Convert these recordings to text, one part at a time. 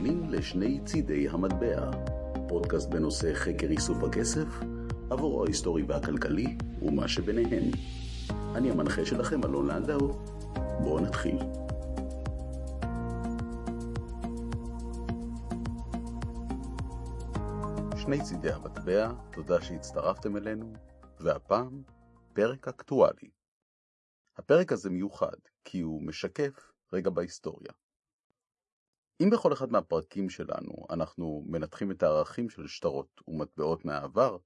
מאזינים לשני צידי המטבע, פודקאסט בנושא חקר איסוף הכסף, עבורו ההיסטורי והכלכלי ומה שביניהם. אני המנחה שלכם, אלון לנדאו. בואו נתחיל. שני צידי המטבע, תודה שהצטרפתם אלינו, והפעם פרק אקטואלי. הפרק הזה מיוחד כי הוא משקף רגע בהיסטוריה. אם בכל אחד מהפרקים שלנו אנחנו מנתחים את הערכים של שטרות ומטבעות מהעבר,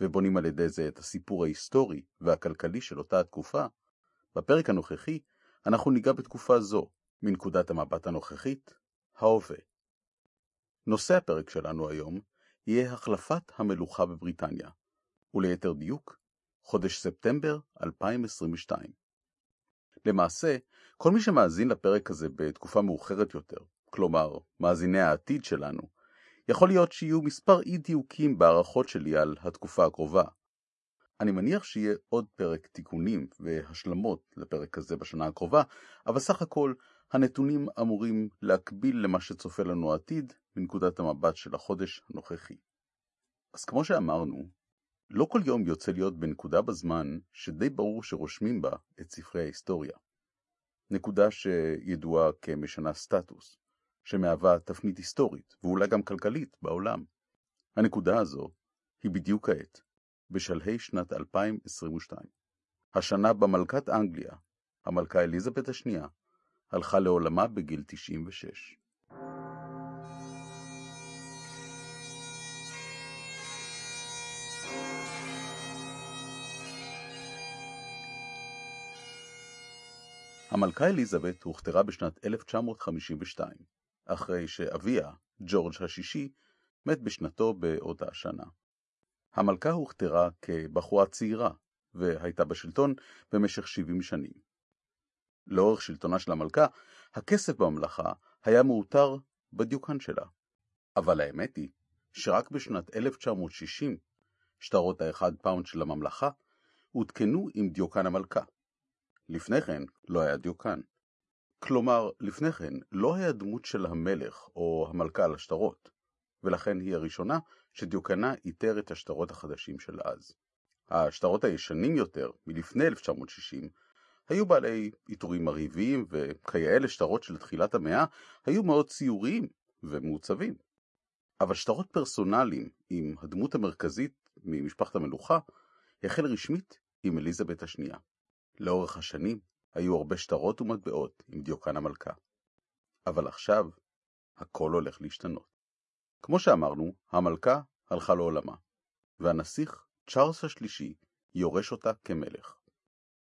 ובונים על ידי זה את הסיפור ההיסטורי והכלכלי של אותה התקופה, בפרק הנוכחי אנחנו ניגע בתקופה זו, מנקודת המבט הנוכחית, ההווה. נושא הפרק שלנו היום יהיה החלפת המלוכה בבריטניה, וליתר דיוק, חודש ספטמבר 2022. למעשה, כל מי שמאזין לפרק הזה בתקופה מאוחרת יותר, כלומר, מאזיני העתיד שלנו, יכול להיות שיהיו מספר אי דיוקים בהערכות שלי על התקופה הקרובה. אני מניח שיהיה עוד פרק תיקונים והשלמות לפרק הזה בשנה הקרובה, אבל סך הכל הנתונים אמורים להקביל למה שצופה לנו העתיד מנקודת המבט של החודש הנוכחי. אז כמו שאמרנו, לא כל יום יוצא להיות בנקודה בזמן שדי ברור שרושמים בה את ספרי ההיסטוריה. נקודה שידועה כמשנה סטטוס, שמהווה תפנית היסטורית ואולי גם כלכלית בעולם. הנקודה הזו היא בדיוק כעת, בשלהי שנת 2022. השנה בה מלכת אנגליה, המלכה אליזבת השנייה, הלכה לעולמה בגיל 96. המלכה אליזבת הוכתרה בשנת 1952, אחרי שאביה, ג'ורג' השישי, מת בשנתו באותה שנה. המלכה הוכתרה כבחורה צעירה, והייתה בשלטון במשך 70 שנים. לאורך שלטונה של המלכה, הכסף בממלכה היה מעוטר בדיוקן שלה. אבל האמת היא שרק בשנת 1960 שטרות האחד פאונד של הממלכה עודכנו עם דיוקן המלכה. לפני כן לא היה דיוקן. כלומר, לפני כן לא היה דמות של המלך או המלכה על השטרות, ולכן היא הראשונה שדיוקנה איתר את השטרות החדשים של אז. השטרות הישנים יותר, מלפני 1960, היו בעלי עיטורים מרהיבים, וכיאה לשטרות של תחילת המאה, היו מאוד ציוריים ומעוצבים. אבל שטרות פרסונליים עם הדמות המרכזית ממשפחת המלוכה, החל רשמית עם אליזבת השנייה. לאורך השנים היו הרבה שטרות ומטבעות עם דיוקן המלכה. אבל עכשיו הכל הולך להשתנות. כמו שאמרנו, המלכה הלכה לעולמה, והנסיך צ'ארלס השלישי יורש אותה כמלך.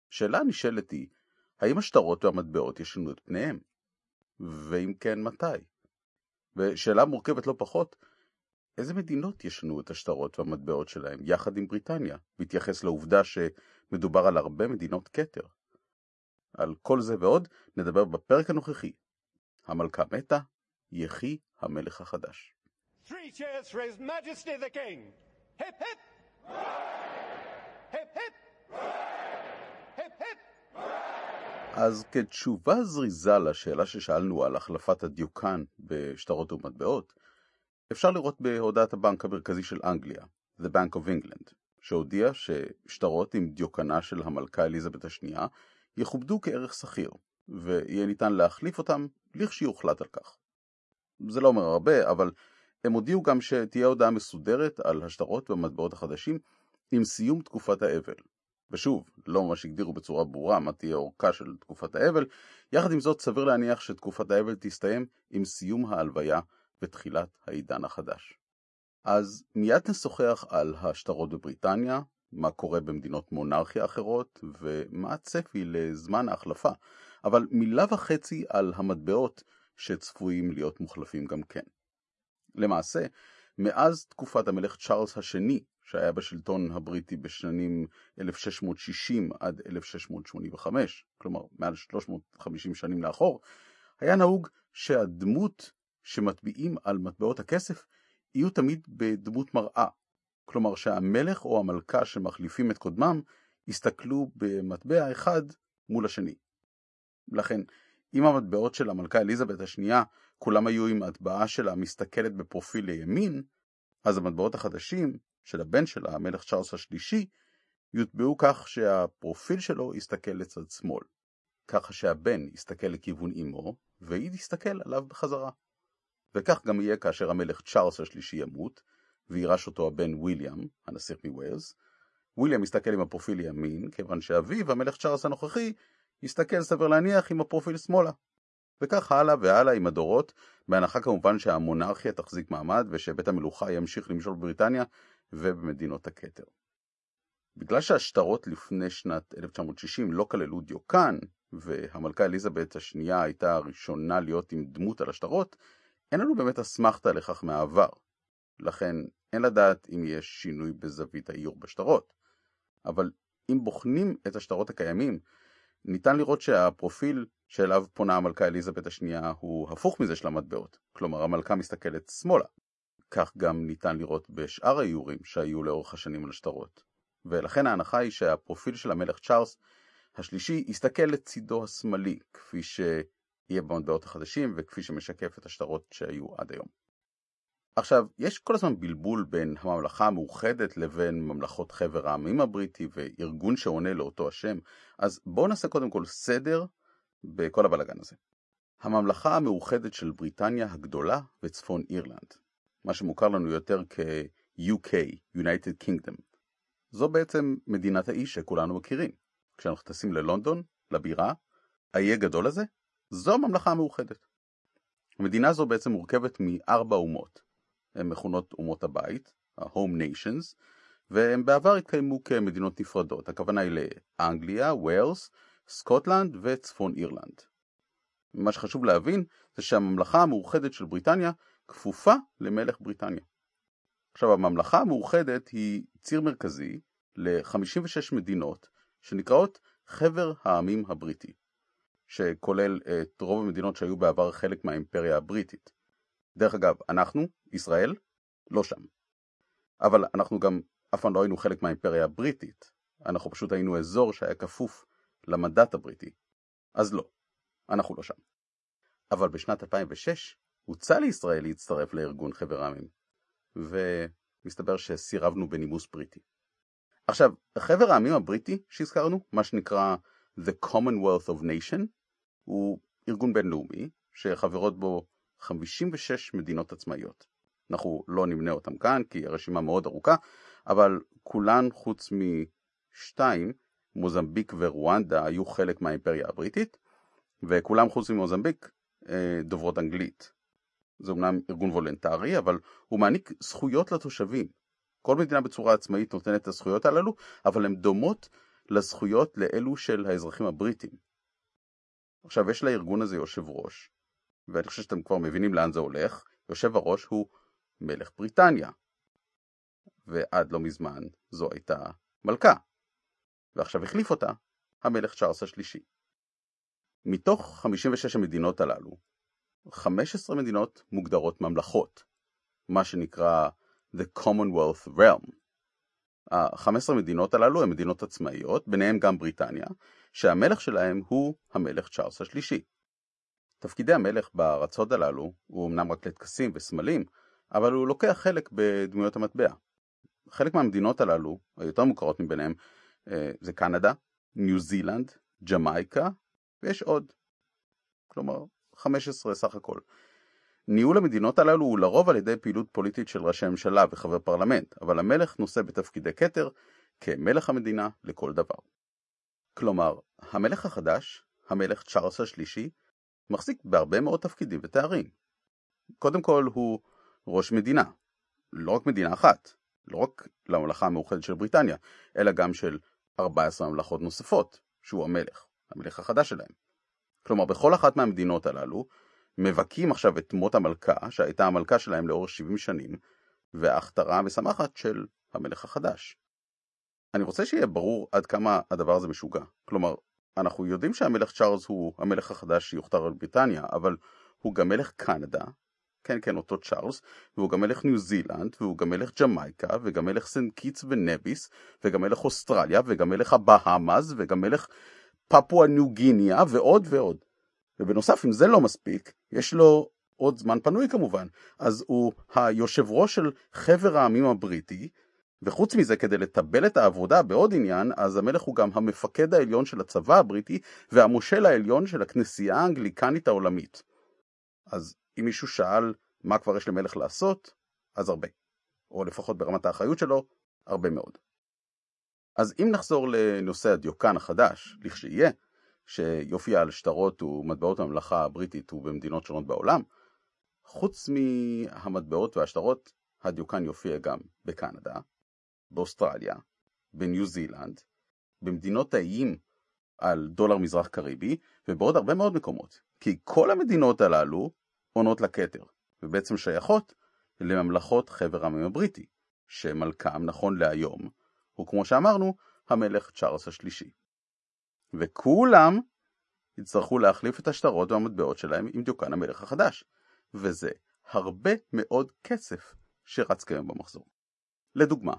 שאלה הנשאלת היא, האם השטרות והמטבעות ישנו את פניהם? ואם כן, מתי? ושאלה מורכבת לא פחות, איזה מדינות ישנו את השטרות והמטבעות שלהם יחד עם בריטניה, בהתייחס לעובדה שמדובר על הרבה מדינות כתר? על כל זה ועוד נדבר בפרק הנוכחי. המלכה מתה, יחי המלך החדש. Three cheers for His Majesty the King. Hip hip. Hip hip. Hip hip. אז כתשובה זריזה לשאלה ששאלנו על החלפת הדיוקן בשטרות ומטבעות, אפשר לראות בהודעת הבנק המרכזי של אנגליה, The Bank of England, שהודיע ששטרות עם דיוקנה של המלכה אליזבת השנייה יכובדו כערך שכיר, ויהיה ניתן להחליף אותם לכשיוחלט על כך. זה לא אומר הרבה, אבל הם הודיעו גם שתהיה הודעה מסודרת על השטרות והמטבעות החדשים עם סיום תקופת האבל. ושוב, לא ממש הגדירו בצורה ברורה מה תהיה אורכה של תקופת האבל, יחד עם זאת סביר להניח שתקופת האבל תסתיים עם סיום ההלוויה ותחילת העידן החדש. אז מיד נשוחח על השטרות בבריטניה, מה קורה במדינות מונרכיה אחרות ומה הצפי לזמן ההחלפה, אבל מילה וחצי על המטבעות שצפויים להיות מוחלפים גם כן. למעשה, מאז תקופת המלך צ'ארלס השני, שהיה בשלטון הבריטי בשנים 1660 עד 1685, כלומר מעל 350 שנים לאחור, היה נהוג שהדמות שמטביעים על מטבעות הכסף יהיו תמיד בדמות מראה. כלומר שהמלך או המלכה שמחליפים את קודמם יסתכלו במטבע אחד מול השני. לכן, אם המטבעות של המלכה אליזבת השנייה כולם היו עם הטבעה שלה מסתכלת בפרופיל לימין, אז המטבעות החדשים של הבן שלה, המלך צ'ארלס השלישי, יוטבעו כך שהפרופיל שלו יסתכל לצד שמאל, ככה שהבן יסתכל לכיוון אמו, והיא תסתכל עליו בחזרה. וכך גם יהיה כאשר המלך צ'ארלס השלישי ימות, וירש אותו הבן ויליאם, הנסיך מווילס. ויליאם יסתכל עם הפרופיל ימין, כיוון שאביו, המלך צ'ארלס הנוכחי, יסתכל סבר להניח עם הפרופיל שמאלה. וכך הלאה והלאה עם הדורות, בהנחה כמובן שהמונרכיה תחזיק מעמד ושבית המלוכה ימשיך למשול בבריטניה ובמדינות הכתר. בגלל שהשטרות לפני שנת 1960 לא כללו דיוקן, והמלכה אליזבת השנייה הייתה הראשונה להיות עם דמות על השטרות, אין לנו באמת אסמכתה לכך מהעבר. לכן אין לדעת אם יש שינוי בזווית האיור בשטרות. אבל אם בוחנים את השטרות הקיימים, ניתן לראות שהפרופיל שאליו פונה המלכה אליזבת השנייה הוא הפוך מזה של המטבעות. כלומר, המלכה מסתכלת שמאלה. כך גם ניתן לראות בשאר האיורים שהיו לאורך השנים על השטרות. ולכן ההנחה היא שהפרופיל של המלך צ'ארלס השלישי יסתכל לצידו השמאלי, כפי שיהיה במטבעות החדשים וכפי שמשקף את השטרות שהיו עד היום. עכשיו, יש כל הזמן בלבול בין הממלכה המאוחדת לבין ממלכות חבר העמים הבריטי וארגון שעונה לאותו השם, אז בואו נעשה קודם כל סדר בכל הבלגן הזה. הממלכה המאוחדת של בריטניה הגדולה וצפון אירלנד, מה שמוכר לנו יותר כ-UK, United Kingdom. זו בעצם מדינת האי שכולנו מכירים. כשאנחנו טסים ללונדון, לבירה, האי הגדול הזה, זו הממלכה המאוחדת. המדינה הזו בעצם מורכבת מארבע אומות. הן מכונות אומות הבית, ה-Home Nations, והן בעבר התקיימו כמדינות נפרדות. הכוונה היא לאנגליה, ווילס, סקוטלנד וצפון אירלנד. מה שחשוב להבין זה שהממלכה המאוחדת של בריטניה כפופה למלך בריטניה. עכשיו הממלכה המאוחדת היא ציר מרכזי ל-56 מדינות שנקראות חבר העמים הבריטי, שכולל את רוב המדינות שהיו בעבר חלק מהאימפריה הבריטית. דרך אגב, אנחנו, ישראל, לא שם. אבל אנחנו גם אף פעם לא היינו חלק מהאימפריה הבריטית, אנחנו פשוט היינו אזור שהיה כפוף למנדט הבריטי. אז לא, אנחנו לא שם. אבל בשנת 2006 הוצע לישראל להצטרף לארגון חבר העמים, ומסתבר שסירבנו בנימוס בריטי. עכשיו, חבר העמים הבריטי שהזכרנו, מה שנקרא The Commonwealth of Nation, הוא ארגון בינלאומי שחברות בו 56 מדינות עצמאיות. אנחנו לא נמנה אותם כאן כי הרשימה מאוד ארוכה, אבל כולן חוץ משתיים, מוזמביק ורואנדה היו חלק מהאימפריה הבריטית, וכולם חוץ ממוזמביק אה, דוברות אנגלית. זה אומנם ארגון וולנטרי, אבל הוא מעניק זכויות לתושבים. כל מדינה בצורה עצמאית נותנת את הזכויות הללו, אבל הן דומות לזכויות לאלו של האזרחים הבריטים. עכשיו, יש לארגון הזה יושב ראש, ואני חושב שאתם כבר מבינים לאן זה הולך, יושב הראש הוא מלך בריטניה. ועד לא מזמן זו הייתה מלכה. ועכשיו החליף אותה המלך צ'ארלס השלישי. מתוך 56 המדינות הללו, 15 מדינות מוגדרות ממלכות, מה שנקרא The Commonwealth Realm. ה-15 מדינות הללו הן מדינות עצמאיות, ביניהן גם בריטניה, שהמלך שלהם הוא המלך צ'ארלס השלישי. תפקידי המלך בארצות הללו הוא אמנם רק לטקסים וסמלים, אבל הוא לוקח חלק בדמויות המטבע. חלק מהמדינות הללו, היותר מוכרות מביניהם, אה, זה קנדה, ניו זילנד, ג'מייקה, ויש עוד. כלומר, 15 סך הכל. ניהול המדינות הללו הוא לרוב על ידי פעילות פוליטית של ראשי ממשלה וחבר פרלמנט, אבל המלך נושא בתפקידי כתר כמלך המדינה לכל דבר. כלומר, המלך החדש, המלך צ'ארלס השלישי, מחזיק בהרבה מאוד תפקידים ותארים. קודם כל הוא ראש מדינה, לא רק מדינה אחת, לא רק לממלכה המאוחדת של בריטניה, אלא גם של 14 ממלכות נוספות, שהוא המלך, המלך החדש שלהם. כלומר, בכל אחת מהמדינות הללו, מבכים עכשיו את מות המלכה, שהייתה המלכה שלהם לאורך 70 שנים, וההכתרה המשמחת של המלך החדש. אני רוצה שיהיה ברור עד כמה הדבר הזה משוגע. כלומר, אנחנו יודעים שהמלך צ'ארלס הוא המלך החדש שיוכתר על בריטניה, אבל הוא גם מלך קנדה, כן כן אותו צ'ארלס, והוא גם מלך ניו זילנד, והוא גם מלך ג'מייקה, וגם מלך סנט קיטס ונביס, וגם מלך אוסטרליה, וגם מלך הבהאמאז, וגם מלך פפואה ניו גיניה, ועוד ועוד. ובנוסף, אם זה לא מספיק, יש לו עוד זמן פנוי כמובן, אז הוא היושב ראש של חבר העמים הבריטי, וחוץ מזה, כדי לטבל את העבודה בעוד עניין, אז המלך הוא גם המפקד העליון של הצבא הבריטי והמושל העליון של הכנסייה האנגליקנית העולמית. אז אם מישהו שאל מה כבר יש למלך לעשות, אז הרבה. או לפחות ברמת האחריות שלו, הרבה מאוד. אז אם נחזור לנושא הדיוקן החדש, לכשיהיה, שיופיע על שטרות ומטבעות הממלכה הבריטית ובמדינות שונות בעולם, חוץ מהמטבעות והשטרות, הדיוקן יופיע גם בקנדה, באוסטרליה, בניו זילנד, במדינות האיים על דולר מזרח קריבי, ובעוד הרבה מאוד מקומות. כי כל המדינות הללו עונות לכתר, ובעצם שייכות לממלכות חבר העמים הבריטי, שמלכם נכון להיום הוא כמו שאמרנו המלך צ'ארלס השלישי. וכולם יצטרכו להחליף את השטרות והמטבעות שלהם עם דיוקן המלך החדש, וזה הרבה מאוד כסף שרץ כיום במחזור. לדוגמה,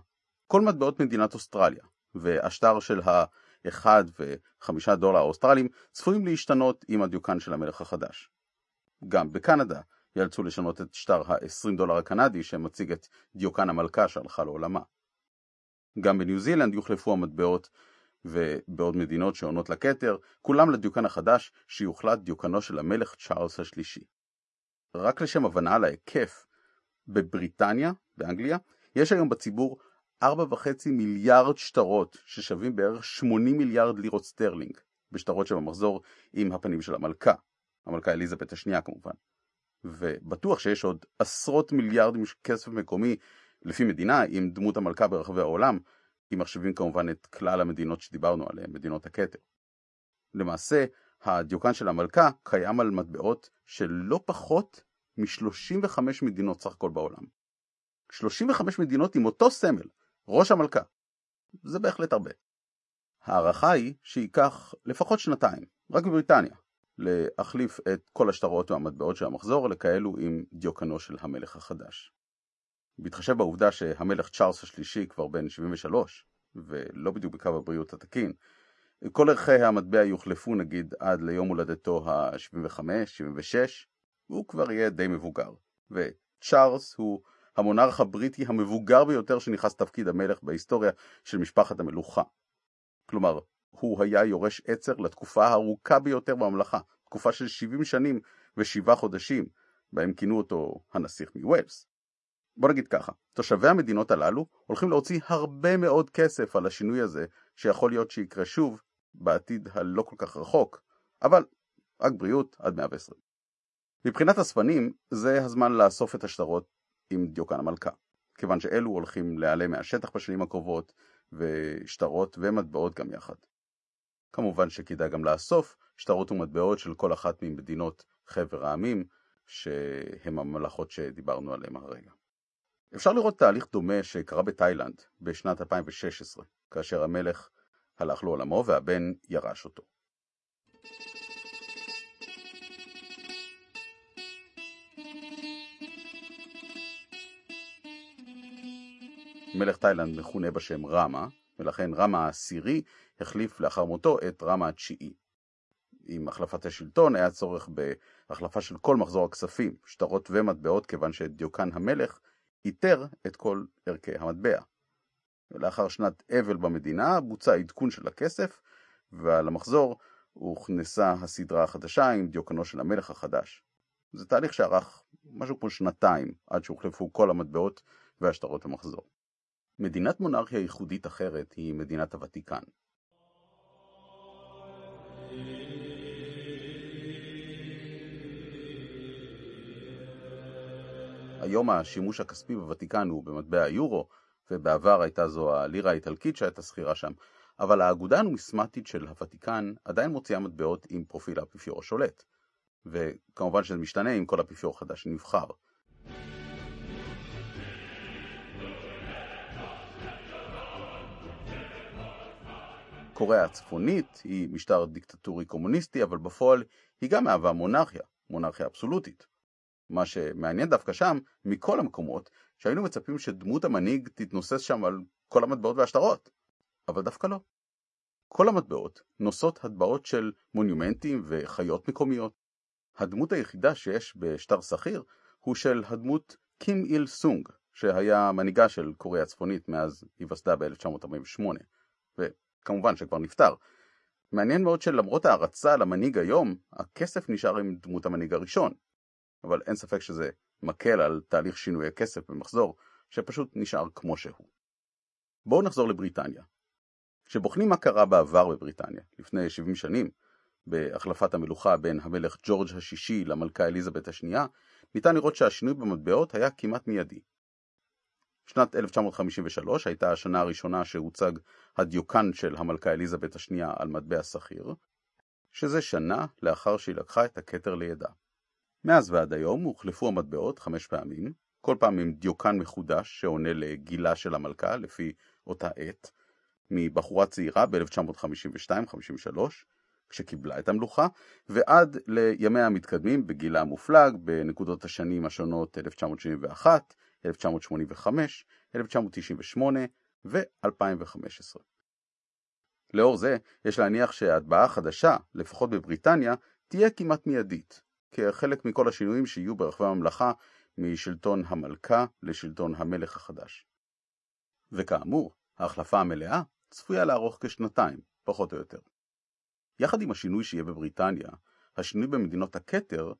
כל מטבעות מדינת אוסטרליה והשטר של ה-1 ו-5 דולר האוסטרלים צפויים להשתנות עם הדיוקן של המלך החדש. גם בקנדה יאלצו לשנות את שטר ה-20 דולר הקנדי שמציג את דיוקן המלכה שהלכה לעולמה. גם בניו זילנד יוחלפו המטבעות ובעוד מדינות שעונות לכתר, כולם לדיוקן החדש שיוחלט דיוקנו של המלך צ'ארלס השלישי. רק לשם הבנה על ההיקף, בבריטניה, באנגליה, יש היום בציבור 4.5 מיליארד שטרות ששווים בערך 80 מיליארד לירות סטרלינג, בשטרות שבמחזור עם הפנים של המלכה, המלכה אליזבת השנייה כמובן. ובטוח שיש עוד עשרות מיליארדים של כסף מקומי לפי מדינה עם דמות המלכה ברחבי העולם, אם מחשבים כמובן את כלל המדינות שדיברנו עליהן, מדינות הכתר. למעשה, הדיוקן של המלכה קיים על מטבעות של לא פחות מ-35 מדינות סך הכל בעולם. 35 מדינות עם אותו סמל, ראש המלכה. זה בהחלט הרבה. ההערכה היא שייקח לפחות שנתיים, רק בבריטניה, להחליף את כל השטרות והמטבעות של המחזור לכאלו עם דיוקנו של המלך החדש. בהתחשב בעובדה שהמלך צ'ארלס השלישי כבר בן 73, ולא בדיוק בקו הבריאות התקין, כל ערכי המטבע יוחלפו נגיד עד ליום הולדתו ה-75, 76, והוא כבר יהיה די מבוגר. וצ'ארלס הוא המונרך הבריטי המבוגר ביותר שנכנס תפקיד המלך בהיסטוריה של משפחת המלוכה. כלומר, הוא היה יורש עצר לתקופה הארוכה ביותר בממלכה, תקופה של 70 שנים ושבעה חודשים, בהם כינו אותו הנסיך מווילס. בוא נגיד ככה, תושבי המדינות הללו הולכים להוציא הרבה מאוד כסף על השינוי הזה, שיכול להיות שיקרה שוב בעתיד הלא כל כך רחוק, אבל רק בריאות עד 120. מבחינת הספנים, זה הזמן לאסוף את השטרות עם דיוקן המלכה, כיוון שאלו הולכים להיעלם מהשטח בשנים הקרובות, ושטרות ומטבעות גם יחד. כמובן שכדאי גם לאסוף שטרות ומטבעות של כל אחת ממדינות חבר העמים, שהם הממלכות שדיברנו עליהם הרגע. אפשר לראות תהליך דומה שקרה בתאילנד בשנת 2016, כאשר המלך הלך לעולמו והבן ירש אותו. מלך תאילנד מכונה בשם רמה, ולכן רמה העשירי החליף לאחר מותו את רמה התשיעי. עם החלפת השלטון היה צורך בהחלפה של כל מחזור הכספים, שטרות ומטבעות, כיוון שדיוקן המלך איתר את כל ערכי המטבע. ולאחר שנת אבל במדינה בוצע עדכון של הכסף, ועל המחזור הוכנסה הסדרה החדשה עם דיוקנו של המלך החדש. זה תהליך שארך משהו כמו שנתיים עד שהוחלפו כל המטבעות והשטרות המחזור. מדינת מונרכיה ייחודית אחרת היא מדינת הוותיקן. היום השימוש הכספי בוותיקן הוא במטבע היורו, ובעבר הייתה זו הלירה האיטלקית שהייתה שכירה שם, אבל האגודה הנומיסמטית של הוותיקן עדיין מוציאה מטבעות עם פרופיל האפיפיור השולט, וכמובן שזה משתנה עם כל אפיפיור חדש שנבחר. קוריאה הצפונית היא משטר דיקטטורי קומוניסטי, אבל בפועל היא גם מהווה מונרכיה, מונרכיה אבסולוטית. מה שמעניין דווקא שם, מכל המקומות, שהיינו מצפים שדמות המנהיג תתנוסס שם על כל המטבעות והשטרות, אבל דווקא לא. כל המטבעות נושאות הטבעות של מונומנטים וחיות מקומיות. הדמות היחידה שיש בשטר שכיר הוא של הדמות קים איל סונג, שהיה מנהיגה של קוריאה הצפונית מאז היווסדה ב-1948, וכמובן שכבר נפטר. מעניין מאוד שלמרות ההערצה למנהיג היום, הכסף נשאר עם דמות המנהיג הראשון. אבל אין ספק שזה מקל על תהליך שינוי הכסף במחזור, שפשוט נשאר כמו שהוא. בואו נחזור לבריטניה. כשבוחנים מה קרה בעבר בבריטניה, לפני 70 שנים, בהחלפת המלוכה בין המלך ג'ורג' השישי למלכה אליזבת השנייה, ניתן לראות שהשינוי במטבעות היה כמעט מיידי. שנת 1953 הייתה השנה הראשונה שהוצג הדיוקן של המלכה אליזבת השנייה על מטבע שכיר, שזה שנה לאחר שהיא לקחה את הכתר לידה. מאז ועד היום הוחלפו המטבעות חמש פעמים, כל פעם עם דיוקן מחודש שעונה לגילה של המלכה לפי אותה עת, מבחורה צעירה ב-1952-53, כשקיבלה את המלוכה, ועד לימיה המתקדמים בגילה המופלג בנקודות השנים השונות 1971, 1985, 1998 ו-2015. לאור זה, יש להניח שההטבעה החדשה, לפחות בבריטניה, תהיה כמעט מיידית, כחלק מכל השינויים שיהיו ברחבי הממלכה משלטון המלכה לשלטון המלך החדש. וכאמור, ההחלפה המלאה צפויה לארוך כשנתיים, פחות או יותר. יחד עם השינוי שיהיה בבריטניה, השינוי במדינות הכתר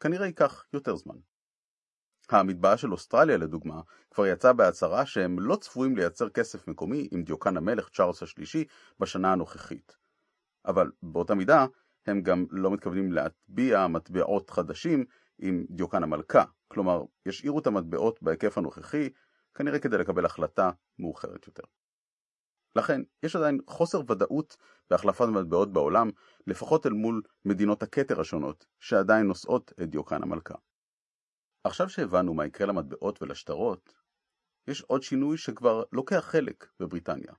כנראה ייקח יותר זמן. המטבעה של אוסטרליה לדוגמה כבר יצא בהצהרה שהם לא צפויים לייצר כסף מקומי עם דיוקן המלך צ'ארלס השלישי בשנה הנוכחית. אבל באותה מידה הם גם לא מתכוונים להטביע מטבעות חדשים עם דיוקן המלכה, כלומר ישאירו את המטבעות בהיקף הנוכחי כנראה כדי לקבל החלטה מאוחרת יותר. לכן, יש עדיין חוסר ודאות בהחלפת מטבעות בעולם, לפחות אל מול מדינות הכתר השונות, שעדיין נושאות את דיוקן המלכה. עכשיו שהבנו מה יקרה למטבעות ולשטרות, יש עוד שינוי שכבר לוקח חלק בבריטניה.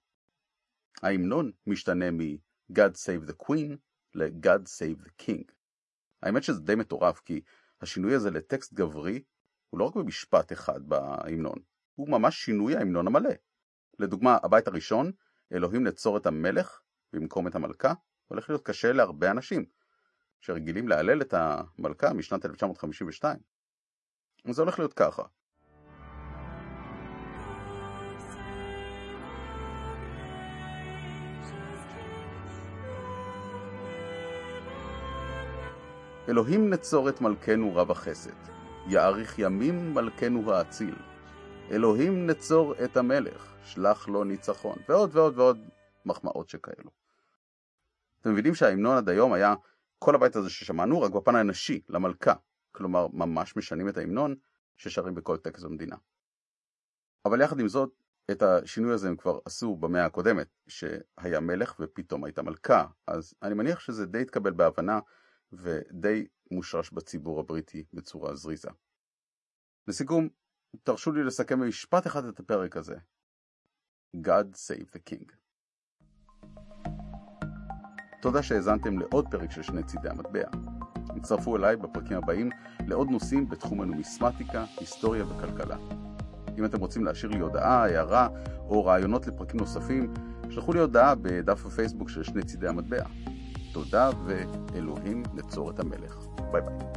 ההמנון משתנה מ-God Save the Queen ל-God Save the King. האמת שזה די מטורף, כי השינוי הזה לטקסט גברי הוא לא רק במשפט אחד בהמנון, הוא ממש שינוי ההמנון המלא. לדוגמה, הבית הראשון, אלוהים נצור את המלך במקום את המלכה, הולך להיות קשה להרבה אנשים, שרגילים להלל את המלכה משנת 1952. זה הולך להיות ככה. אלוהים נצור את מלכנו רב החסד, יאריך ימים מלכנו האציל. אלוהים נצור את המלך, שלח לו ניצחון, ועוד ועוד ועוד מחמאות שכאלו. אתם מבינים שההמנון עד היום היה כל הבית הזה ששמענו, רק בפן הנשי, למלכה. כלומר, ממש משנים את ההמנון ששרים בכל טקס במדינה. אבל יחד עם זאת, את השינוי הזה הם כבר עשו במאה הקודמת, שהיה מלך ופתאום הייתה מלכה, אז אני מניח שזה די התקבל בהבנה ודי מושרש בציבור הבריטי בצורה זריזה. לסיכום, תרשו לי לסכם במשפט אחד את הפרק הזה. God save the king. תודה שהאזנתם לעוד פרק של שני צידי המטבע. הצטרפו אליי בפרקים הבאים לעוד נושאים בתחום הנומיסמטיקה, היסטוריה וכלכלה. אם אתם רוצים להשאיר לי הודעה, הערה או רעיונות לפרקים נוספים, שלחו לי הודעה בדף הפייסבוק של שני צידי המטבע. תודה ואלוהים נצור את המלך. ביי ביי.